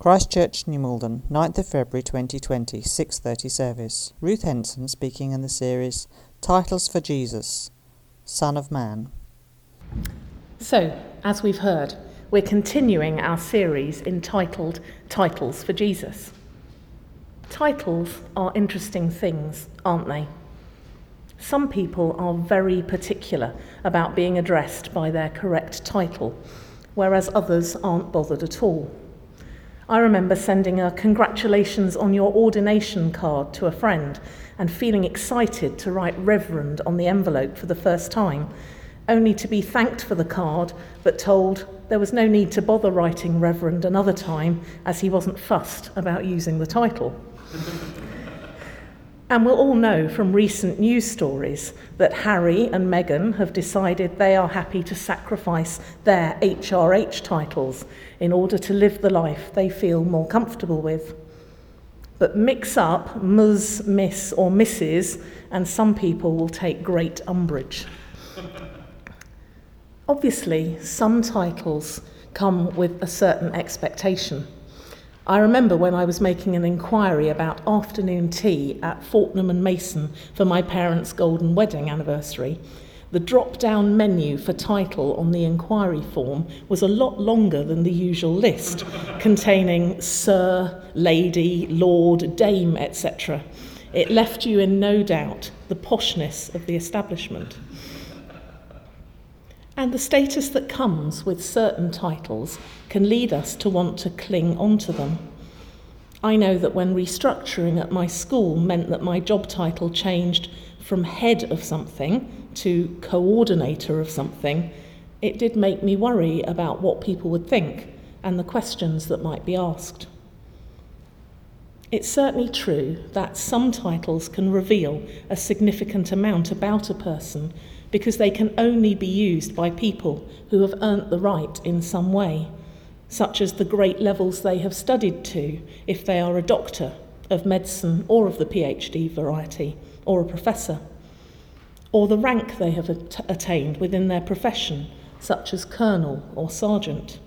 Christchurch, New Malden, 9th of February 2020, 6:30 service. Ruth Henson speaking in the series Titles for Jesus, Son of Man. So, as we've heard, we're continuing our series entitled Titles for Jesus. Titles are interesting things, aren't they? Some people are very particular about being addressed by their correct title, whereas others aren't bothered at all. I remember sending a congratulations on your ordination card to a friend and feeling excited to write Reverend on the envelope for the first time, only to be thanked for the card but told there was no need to bother writing Reverend another time as he wasn't fussed about using the title. And we'll all know from recent news stories that Harry and Meghan have decided they are happy to sacrifice their HRH titles in order to live the life they feel more comfortable with. But mix up Ms, Miss, or Mrs., and some people will take great umbrage. Obviously, some titles come with a certain expectation. I remember when I was making an inquiry about afternoon tea at Fortnum and Mason for my parents' golden wedding anniversary. The drop down menu for title on the inquiry form was a lot longer than the usual list, containing Sir, Lady, Lord, Dame, etc. It left you in no doubt the poshness of the establishment. And the status that comes with certain titles can lead us to want to cling onto them. I know that when restructuring at my school meant that my job title changed from head of something to coordinator of something, it did make me worry about what people would think and the questions that might be asked. It's certainly true that some titles can reveal a significant amount about a person because they can only be used by people who have earned the right in some way, such as the great levels they have studied to if they are a doctor of medicine or of the PhD variety, or a professor, or the rank they have at- attained within their profession, such as colonel or sergeant.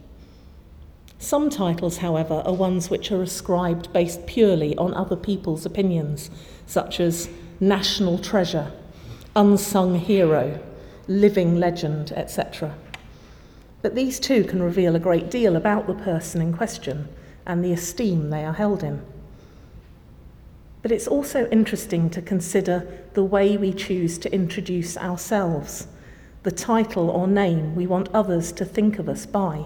Some titles, however, are ones which are ascribed based purely on other people's opinions, such as national treasure unsung hero, living legend, etc. But these too can reveal a great deal about the person in question and the esteem they are held in. But it's also interesting to consider the way we choose to introduce ourselves, the title or name we want others to think of us by.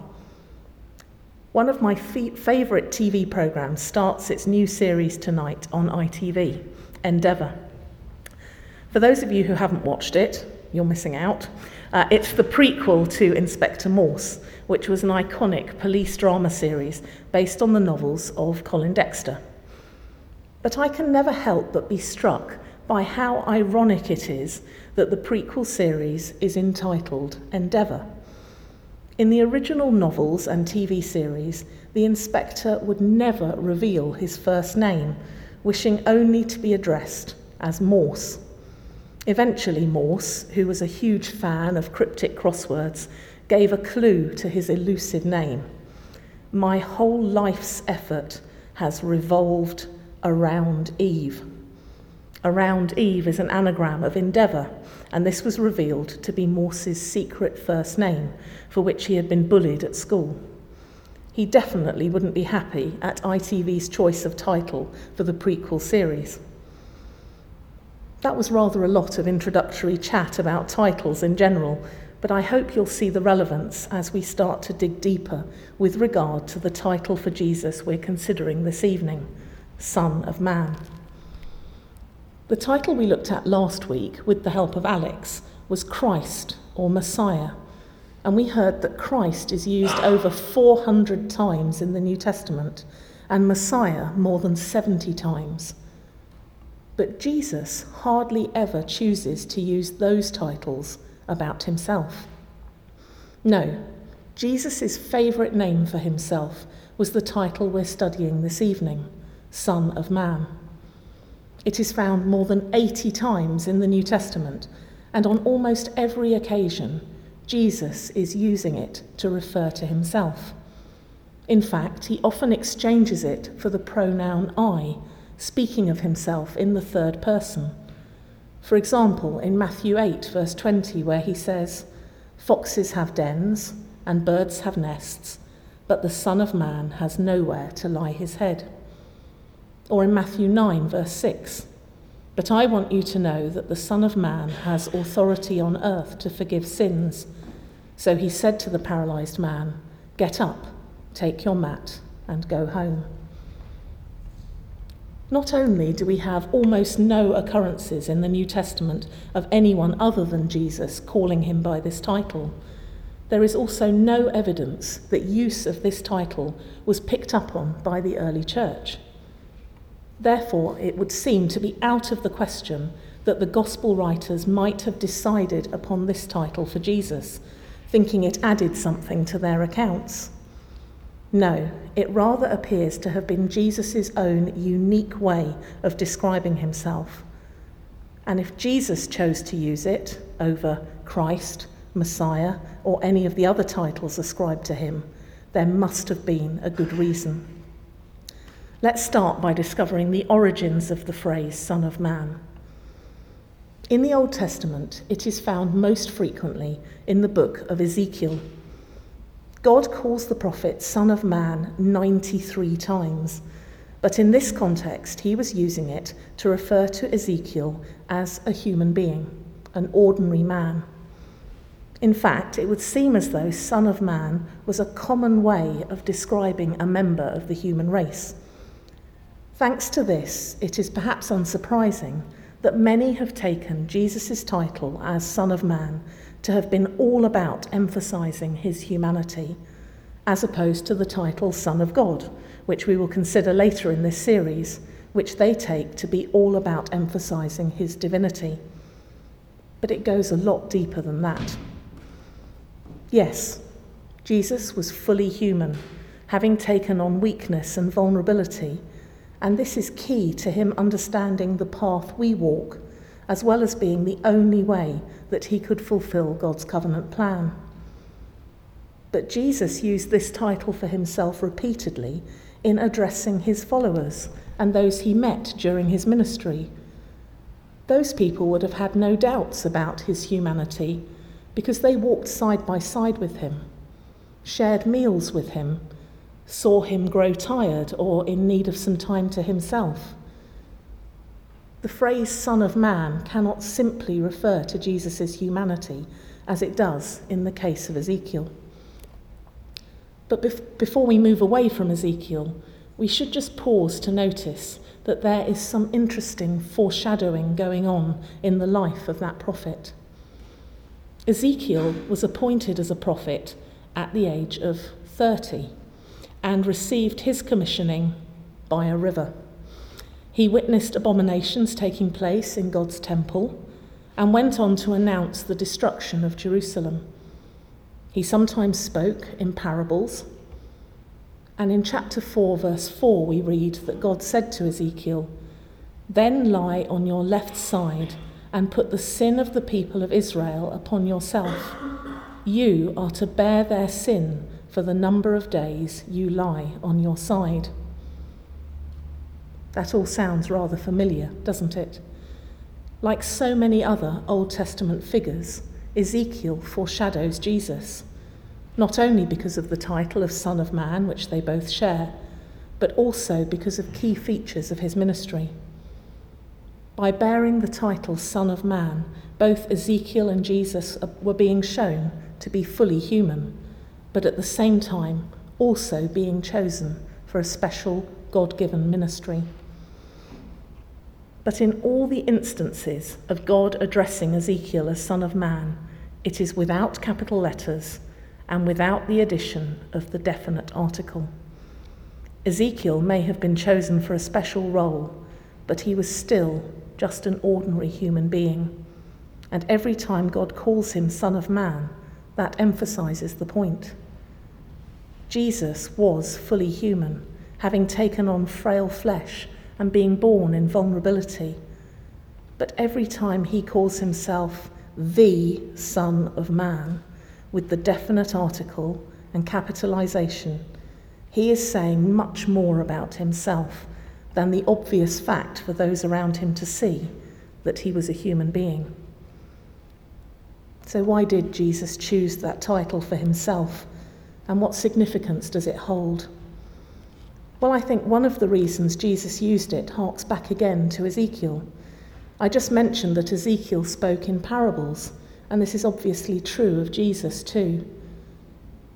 One of my favourite TV programmes starts its new series tonight on ITV, Endeavour. For those of you who haven't watched it, you're missing out. Uh, it's the prequel to Inspector Morse, which was an iconic police drama series based on the novels of Colin Dexter. But I can never help but be struck by how ironic it is that the prequel series is entitled Endeavour. In the original novels and TV series, the inspector would never reveal his first name, wishing only to be addressed as Morse. Eventually, Morse, who was a huge fan of cryptic crosswords, gave a clue to his elusive name. My whole life's effort has revolved around Eve. Around Eve is an anagram of endeavour, and this was revealed to be Morse's secret first name, for which he had been bullied at school. He definitely wouldn't be happy at ITV's choice of title for the prequel series. That was rather a lot of introductory chat about titles in general, but I hope you'll see the relevance as we start to dig deeper with regard to the title for Jesus we're considering this evening Son of Man. The title we looked at last week, with the help of Alex, was Christ or Messiah. And we heard that Christ is used over 400 times in the New Testament and Messiah more than 70 times. But Jesus hardly ever chooses to use those titles about himself. No, Jesus' favourite name for himself was the title we're studying this evening Son of Man. It is found more than 80 times in the New Testament, and on almost every occasion, Jesus is using it to refer to himself. In fact, he often exchanges it for the pronoun I, speaking of himself in the third person. For example, in Matthew 8, verse 20, where he says, Foxes have dens, and birds have nests, but the Son of Man has nowhere to lie his head. Or in Matthew 9, verse 6, But I want you to know that the Son of Man has authority on earth to forgive sins. So he said to the paralyzed man, Get up, take your mat, and go home. Not only do we have almost no occurrences in the New Testament of anyone other than Jesus calling him by this title, there is also no evidence that use of this title was picked up on by the early church. Therefore, it would seem to be out of the question that the Gospel writers might have decided upon this title for Jesus, thinking it added something to their accounts. No, it rather appears to have been Jesus' own unique way of describing himself. And if Jesus chose to use it over Christ, Messiah, or any of the other titles ascribed to him, there must have been a good reason. Let's start by discovering the origins of the phrase Son of Man. In the Old Testament, it is found most frequently in the book of Ezekiel. God calls the prophet Son of Man 93 times, but in this context, he was using it to refer to Ezekiel as a human being, an ordinary man. In fact, it would seem as though Son of Man was a common way of describing a member of the human race. Thanks to this, it is perhaps unsurprising that many have taken Jesus' title as Son of Man to have been all about emphasizing his humanity, as opposed to the title Son of God, which we will consider later in this series, which they take to be all about emphasizing his divinity. But it goes a lot deeper than that. Yes, Jesus was fully human, having taken on weakness and vulnerability, and this is key to him understanding the path we walk as well as being the only way that he could fulfill God's covenant plan. But Jesus used this title for himself repeatedly in addressing his followers and those he met during his ministry. Those people would have had no doubts about his humanity because they walked side by side with him, shared meals with him, saw him grow tired or in need of some time to himself. The phrase Son of Man cannot simply refer to Jesus' humanity, as it does in the case of Ezekiel. But bef- before we move away from Ezekiel, we should just pause to notice that there is some interesting foreshadowing going on in the life of that prophet. Ezekiel was appointed as a prophet at the age of 30 and received his commissioning by a river. He witnessed abominations taking place in God's temple and went on to announce the destruction of Jerusalem. He sometimes spoke in parables. And in chapter 4, verse 4, we read that God said to Ezekiel, Then lie on your left side and put the sin of the people of Israel upon yourself. You are to bear their sin for the number of days you lie on your side. That all sounds rather familiar, doesn't it? Like so many other Old Testament figures, Ezekiel foreshadows Jesus, not only because of the title of Son of Man, which they both share, but also because of key features of his ministry. By bearing the title Son of Man, both Ezekiel and Jesus were being shown to be fully human, but at the same time also being chosen for a special God given ministry. But in all the instances of God addressing Ezekiel as Son of Man, it is without capital letters and without the addition of the definite article. Ezekiel may have been chosen for a special role, but he was still just an ordinary human being. And every time God calls him Son of Man, that emphasizes the point. Jesus was fully human, having taken on frail flesh and being born in vulnerability. But every time he calls himself the Son of Man, with the definite article and capitalization, he is saying much more about himself than the obvious fact for those around him to see that he was a human being. So, why did Jesus choose that title for himself, and what significance does it hold? Well, I think one of the reasons Jesus used it harks back again to Ezekiel. I just mentioned that Ezekiel spoke in parables, and this is obviously true of Jesus too.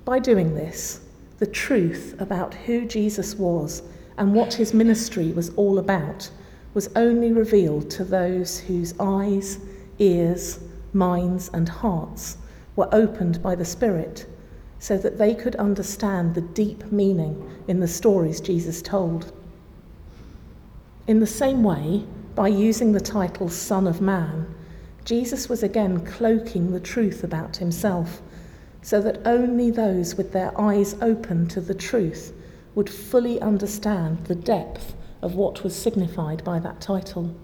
By doing this, the truth about who Jesus was and what his ministry was all about was only revealed to those whose eyes, ears, minds, and hearts were opened by the Spirit so that they could understand the deep meaning in the stories Jesus told. In the same way, by using the title Son of Man, Jesus was again cloaking the truth about himself, so that only those with their eyes open to the truth would fully understand the depth of what was signified by that title.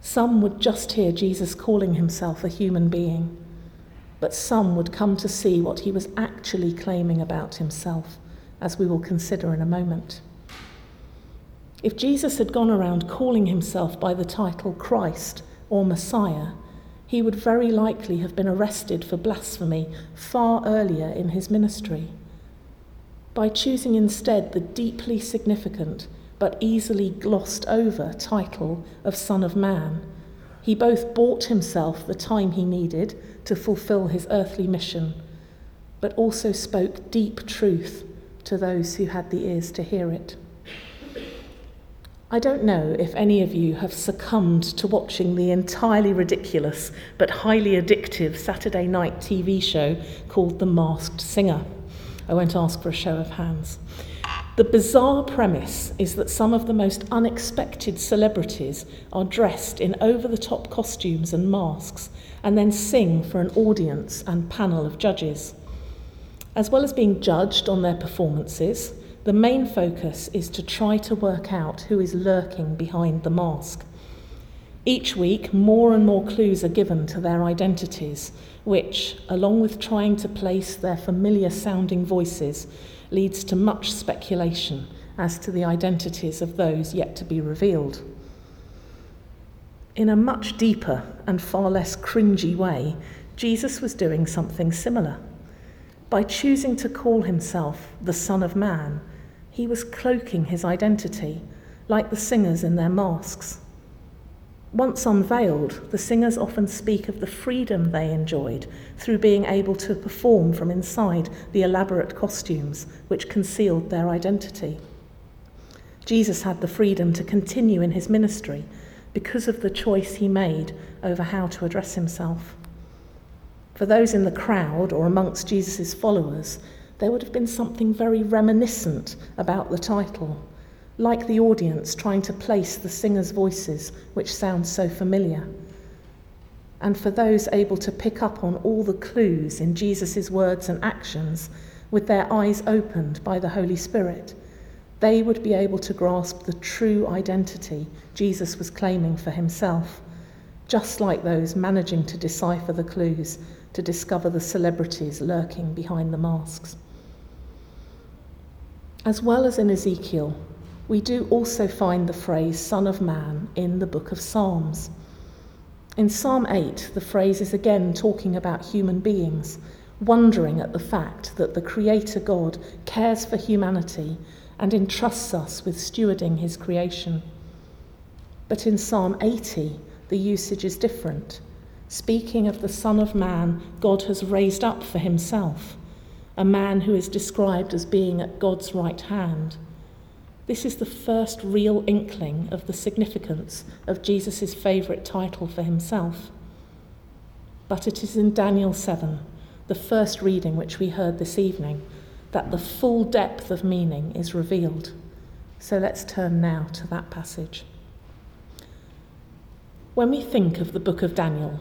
Some would just hear Jesus calling himself a human being, but some would come to see what he was actually claiming about himself, as we will consider in a moment. If Jesus had gone around calling himself by the title Christ or Messiah, he would very likely have been arrested for blasphemy far earlier in his ministry. By choosing instead the deeply significant but easily glossed over title of Son of Man, he both bought himself the time he needed to fulfill his earthly mission, but also spoke deep truth to those who had the ears to hear it. I don't know if any of you have succumbed to watching the entirely ridiculous but highly addictive Saturday night TV show called The Masked Singer. I won't ask for a show of hands. The bizarre premise is that some of the most unexpected celebrities are dressed in over the top costumes and masks and then sing for an audience and panel of judges. As well as being judged on their performances, the main focus is to try to work out who is lurking behind the mask. Each week, more and more clues are given to their identities, which, along with trying to place their familiar sounding voices, leads to much speculation as to the identities of those yet to be revealed. In a much deeper and far less cringy way, Jesus was doing something similar. By choosing to call himself the Son of Man, he was cloaking his identity, like the singers in their masks. Once unveiled, the singers often speak of the freedom they enjoyed through being able to perform from inside the elaborate costumes which concealed their identity. Jesus had the freedom to continue in his ministry because of the choice he made over how to address himself. For those in the crowd or amongst Jesus' followers, there would have been something very reminiscent about the title like the audience trying to place the singers' voices, which sound so familiar. And for those able to pick up on all the clues in Jesus' words and actions, with their eyes opened by the Holy Spirit, they would be able to grasp the true identity Jesus was claiming for himself, just like those managing to decipher the clues to discover the celebrities lurking behind the masks. As well as in Ezekiel, we do also find the phrase Son of Man in the book of Psalms. In Psalm 8, the phrase is again talking about human beings, wondering at the fact that the Creator God cares for humanity and entrusts us with stewarding His creation. But in Psalm 80, the usage is different, speaking of the Son of Man God has raised up for Himself, a man who is described as being at God's right hand. This is the first real inkling of the significance of Jesus' favourite title for himself. But it is in Daniel 7, the first reading which we heard this evening, that the full depth of meaning is revealed. So let's turn now to that passage. When we think of the book of Daniel,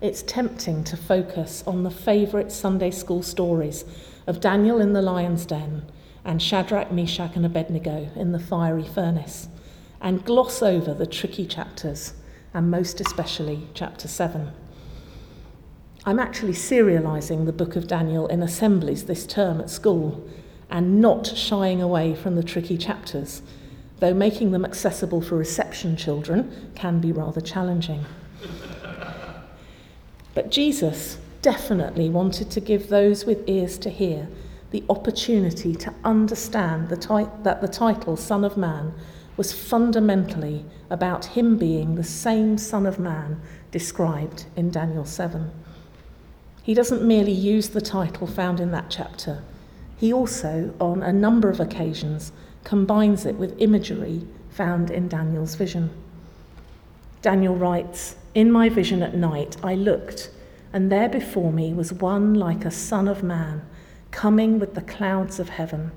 it's tempting to focus on the favourite Sunday school stories of Daniel in the lion's den and Shadrach, Meshach, and Abednego in the fiery furnace, and gloss over the tricky chapters, and most especially chapter 7. I'm actually serialising the book of Daniel in assemblies this term at school, and not shying away from the tricky chapters, though making them accessible for reception children can be rather challenging. But Jesus definitely wanted to give those with ears to hear the opportunity to understand the that the title Son of Man was fundamentally about him being the same Son of Man described in Daniel 7. He doesn't merely use the title found in that chapter, he also, on a number of occasions, combines it with imagery found in Daniel's vision. Daniel writes, In my vision at night I looked, and there before me was one like a son of man, coming with the clouds of heaven.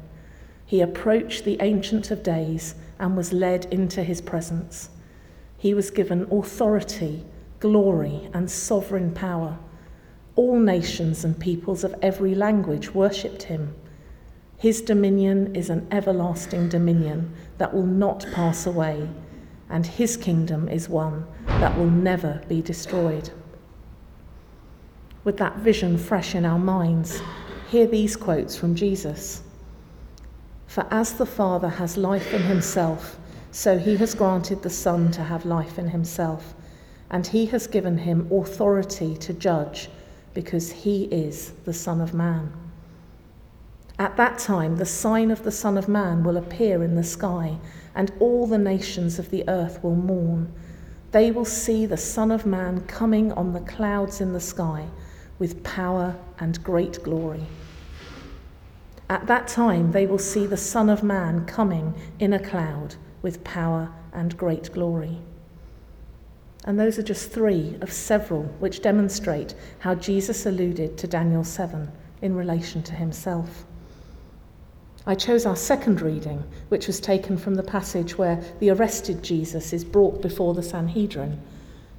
He approached the Ancient of Days and was led into his presence. He was given authority, glory, and sovereign power. All nations and peoples of every language worshipped him. His dominion is an everlasting dominion that will not pass away, and his kingdom is one that will never be destroyed. With that vision fresh in our minds, hear these quotes from Jesus. For as the Father has life in himself, so he has granted the Son to have life in himself, and he has given him authority to judge, because he is the Son of Man. At that time, the sign of the Son of Man will appear in the sky, and all the nations of the earth will mourn. They will see the Son of Man coming on the clouds in the sky with power and great glory. At that time, they will see the Son of Man coming in a cloud with power and great glory. And those are just three of several which demonstrate how Jesus alluded to Daniel 7 in relation to himself. I chose our second reading, which was taken from the passage where the arrested Jesus is brought before the Sanhedrin,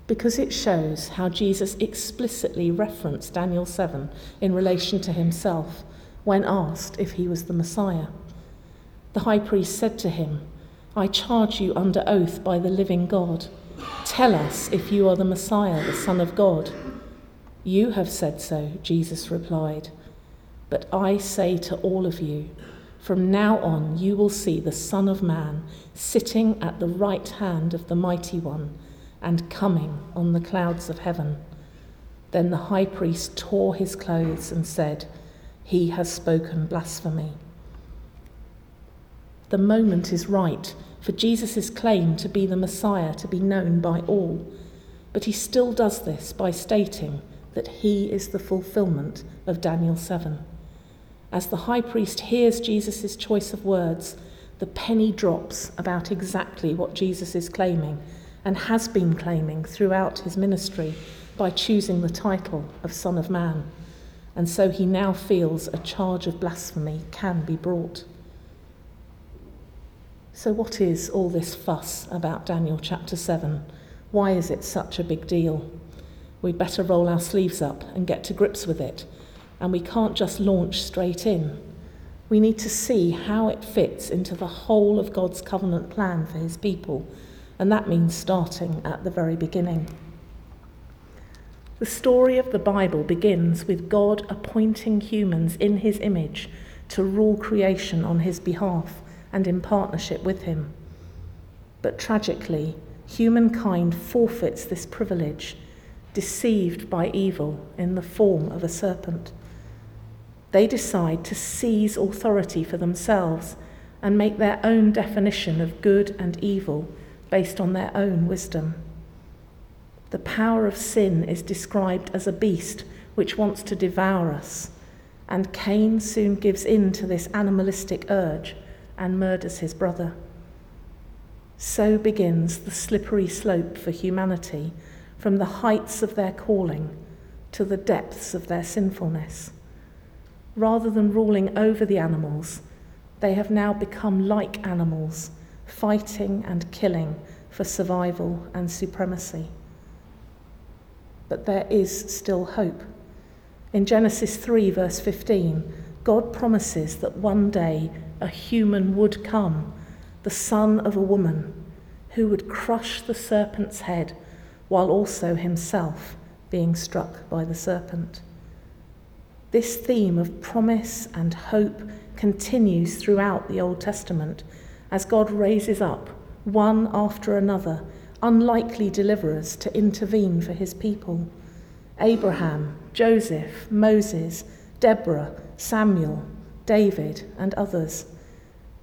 because it shows how Jesus explicitly referenced Daniel 7 in relation to himself when asked if he was the Messiah. The high priest said to him, I charge you under oath by the living God. Tell us if you are the Messiah, the Son of God. You have said so, Jesus replied. But I say to all of you, from now on you will see the Son of Man sitting at the right hand of the Mighty One and coming on the clouds of heaven. Then the high priest tore his clothes and said, He has spoken blasphemy. The moment is right for Jesus' claim to be the Messiah to be known by all, but he still does this by stating that he is the fulfillment of Daniel 7. As the high priest hears Jesus' choice of words, the penny drops about exactly what Jesus is claiming and has been claiming throughout his ministry by choosing the title of Son of Man. And so he now feels a charge of blasphemy can be brought. So, what is all this fuss about Daniel chapter 7? Why is it such a big deal? We'd better roll our sleeves up and get to grips with it. And we can't just launch straight in. We need to see how it fits into the whole of God's covenant plan for his people. And that means starting at the very beginning. The story of the Bible begins with God appointing humans in his image to rule creation on his behalf and in partnership with him. But tragically, humankind forfeits this privilege, deceived by evil in the form of a serpent. They decide to seize authority for themselves and make their own definition of good and evil based on their own wisdom. The power of sin is described as a beast which wants to devour us, and Cain soon gives in to this animalistic urge and murders his brother. So begins the slippery slope for humanity from the heights of their calling to the depths of their sinfulness. Rather than ruling over the animals, they have now become like animals, fighting and killing for survival and supremacy. But there is still hope. In Genesis 3, verse 15, God promises that one day a human would come, the son of a woman, who would crush the serpent's head while also himself being struck by the serpent. This theme of promise and hope continues throughout the Old Testament as God raises up, one after another, unlikely deliverers to intervene for his people Abraham, Joseph, Moses, Deborah, Samuel, David, and others.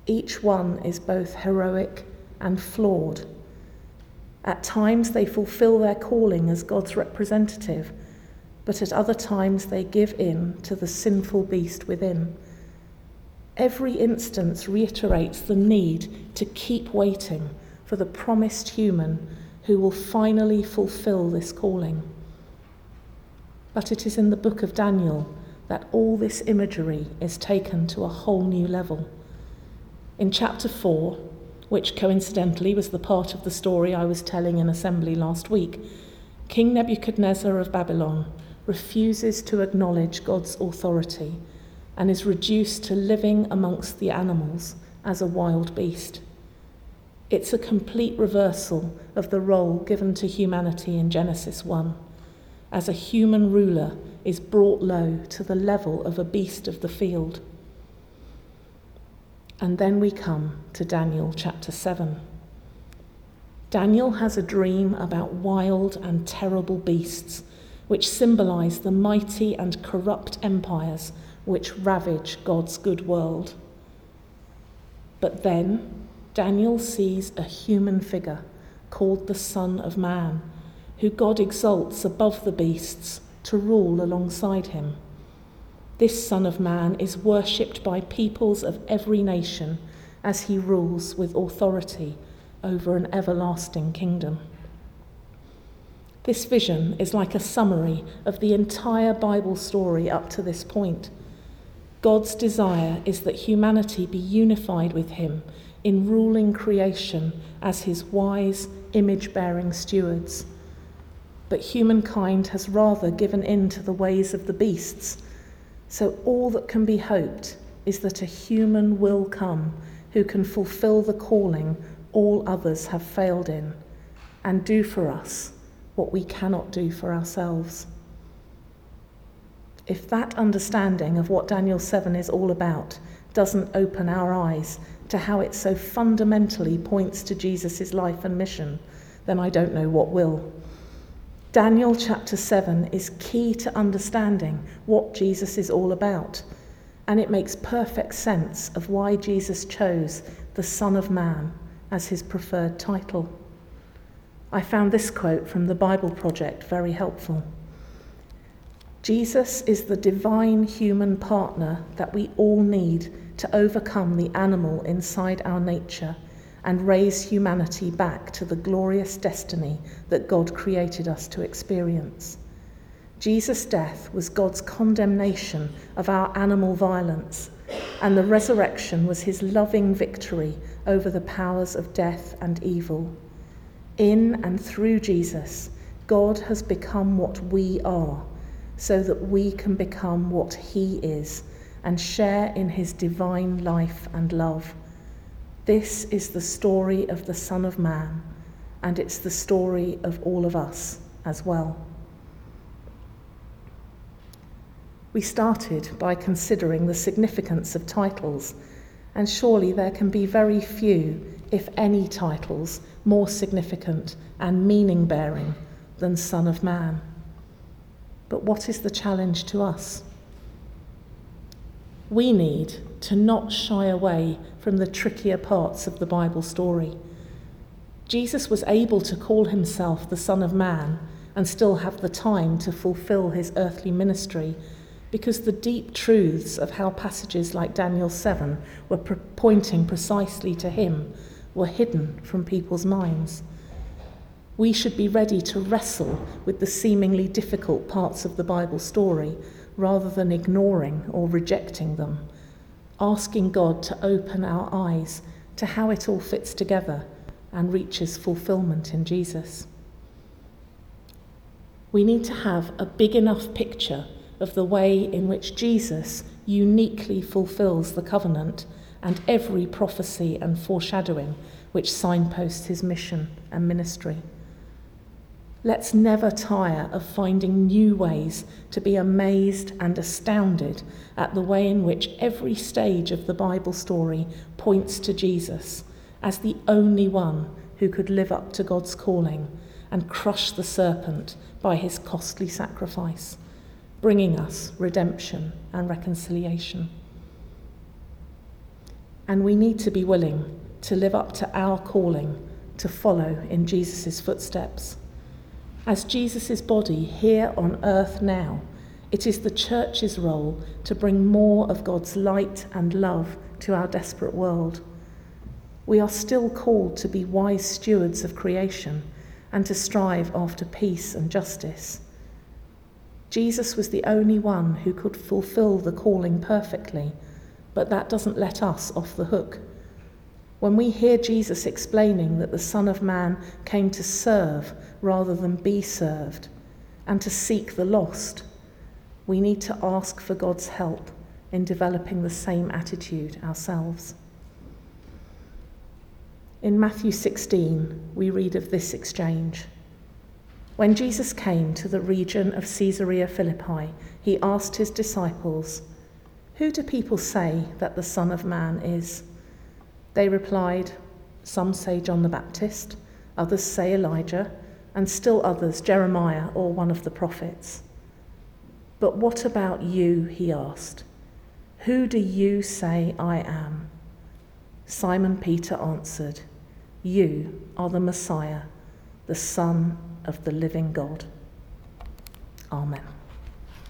Each one is both heroic and flawed. At times they fulfill their calling as God's representative, but at other times they give in to the sinful beast within. Every instance reiterates the need to keep waiting for the promised human who will finally fulfill this calling. But it is in the book of Daniel that all this imagery is taken to a whole new level. In chapter 4, which coincidentally was the part of the story I was telling in assembly last week, King Nebuchadnezzar of Babylon refuses to acknowledge God's authority and is reduced to living amongst the animals as a wild beast. It's a complete reversal of the role given to humanity in Genesis 1 as a human ruler is brought low to the level of a beast of the field. And then we come to Daniel chapter 7. Daniel has a dream about wild and terrible beasts, which symbolize the mighty and corrupt empires which ravage God's good world. But then Daniel sees a human figure called the Son of Man who God exalts above the beasts to rule alongside him. This Son of Man is worshipped by peoples of every nation as he rules with authority over an everlasting kingdom. This vision is like a summary of the entire Bible story up to this point. God's desire is that humanity be unified with him in ruling creation as his wise, image bearing stewards but humankind has rather given in to the ways of the beasts. So all that can be hoped is that a human will come who can fulfill the calling all others have failed in and do for us what we cannot do for ourselves. If that understanding of what Daniel 7 is all about doesn't open our eyes to how it so fundamentally points to Jesus' life and mission, then I don't know what will. Daniel chapter 7 is key to understanding what Jesus is all about, and it makes perfect sense of why Jesus chose the Son of Man as his preferred title. I found this quote from the Bible Project very helpful. Jesus is the divine human partner that we all need to overcome the animal inside our nature and raise humanity back to the glorious destiny that God created us to experience. Jesus' death was God's condemnation of our animal violence, and the resurrection was his loving victory over the powers of death and evil. In and through Jesus, God has become what we are, so that we can become what he is and share in his divine life and love. This is the story of the Son of Man, and it's the story of all of us as well. We started by considering the significance of titles, and surely there can be very few, if any, titles more significant and meaning bearing than Son of Man. But what is the challenge to us? We need to not shy away from the trickier parts of the Bible story. Jesus was able to call himself the Son of Man and still have the time to fulfill his earthly ministry because the deep truths of how passages like Daniel 7 were pre- pointing precisely to him were hidden from people's minds. We should be ready to wrestle with the seemingly difficult parts of the Bible story rather than ignoring or rejecting them asking God to open our eyes to how it all fits together and reaches fulfillment in Jesus. We need to have a big enough picture of the way in which Jesus uniquely fulfills the covenant and every prophecy and foreshadowing which signposts his mission and ministry. Let's never tire of finding new ways to be amazed and astounded at the way in which every stage of the Bible story points to Jesus as the only one who could live up to God's calling and crush the serpent by his costly sacrifice, bringing us redemption and reconciliation. And we need to be willing to live up to our calling to follow in Jesus' footsteps. As Jesus' body here on earth now, it is the church's role to bring more of God's light and love to our desperate world. We are still called to be wise stewards of creation and to strive after peace and justice. Jesus was the only one who could fulfill the calling perfectly, but that doesn't let us off the hook. When we hear Jesus explaining that the Son of Man came to serve rather than be served and to seek the lost, we need to ask for God's help in developing the same attitude ourselves. In Matthew 16, we read of this exchange. When Jesus came to the region of Caesarea Philippi, he asked his disciples, Who do people say that the Son of Man is? They replied, Some say John the Baptist, others say Elijah, and still others Jeremiah or one of the prophets. But what about you? He asked. Who do you say I am? Simon Peter answered, You are the Messiah, the Son of the living God. Amen.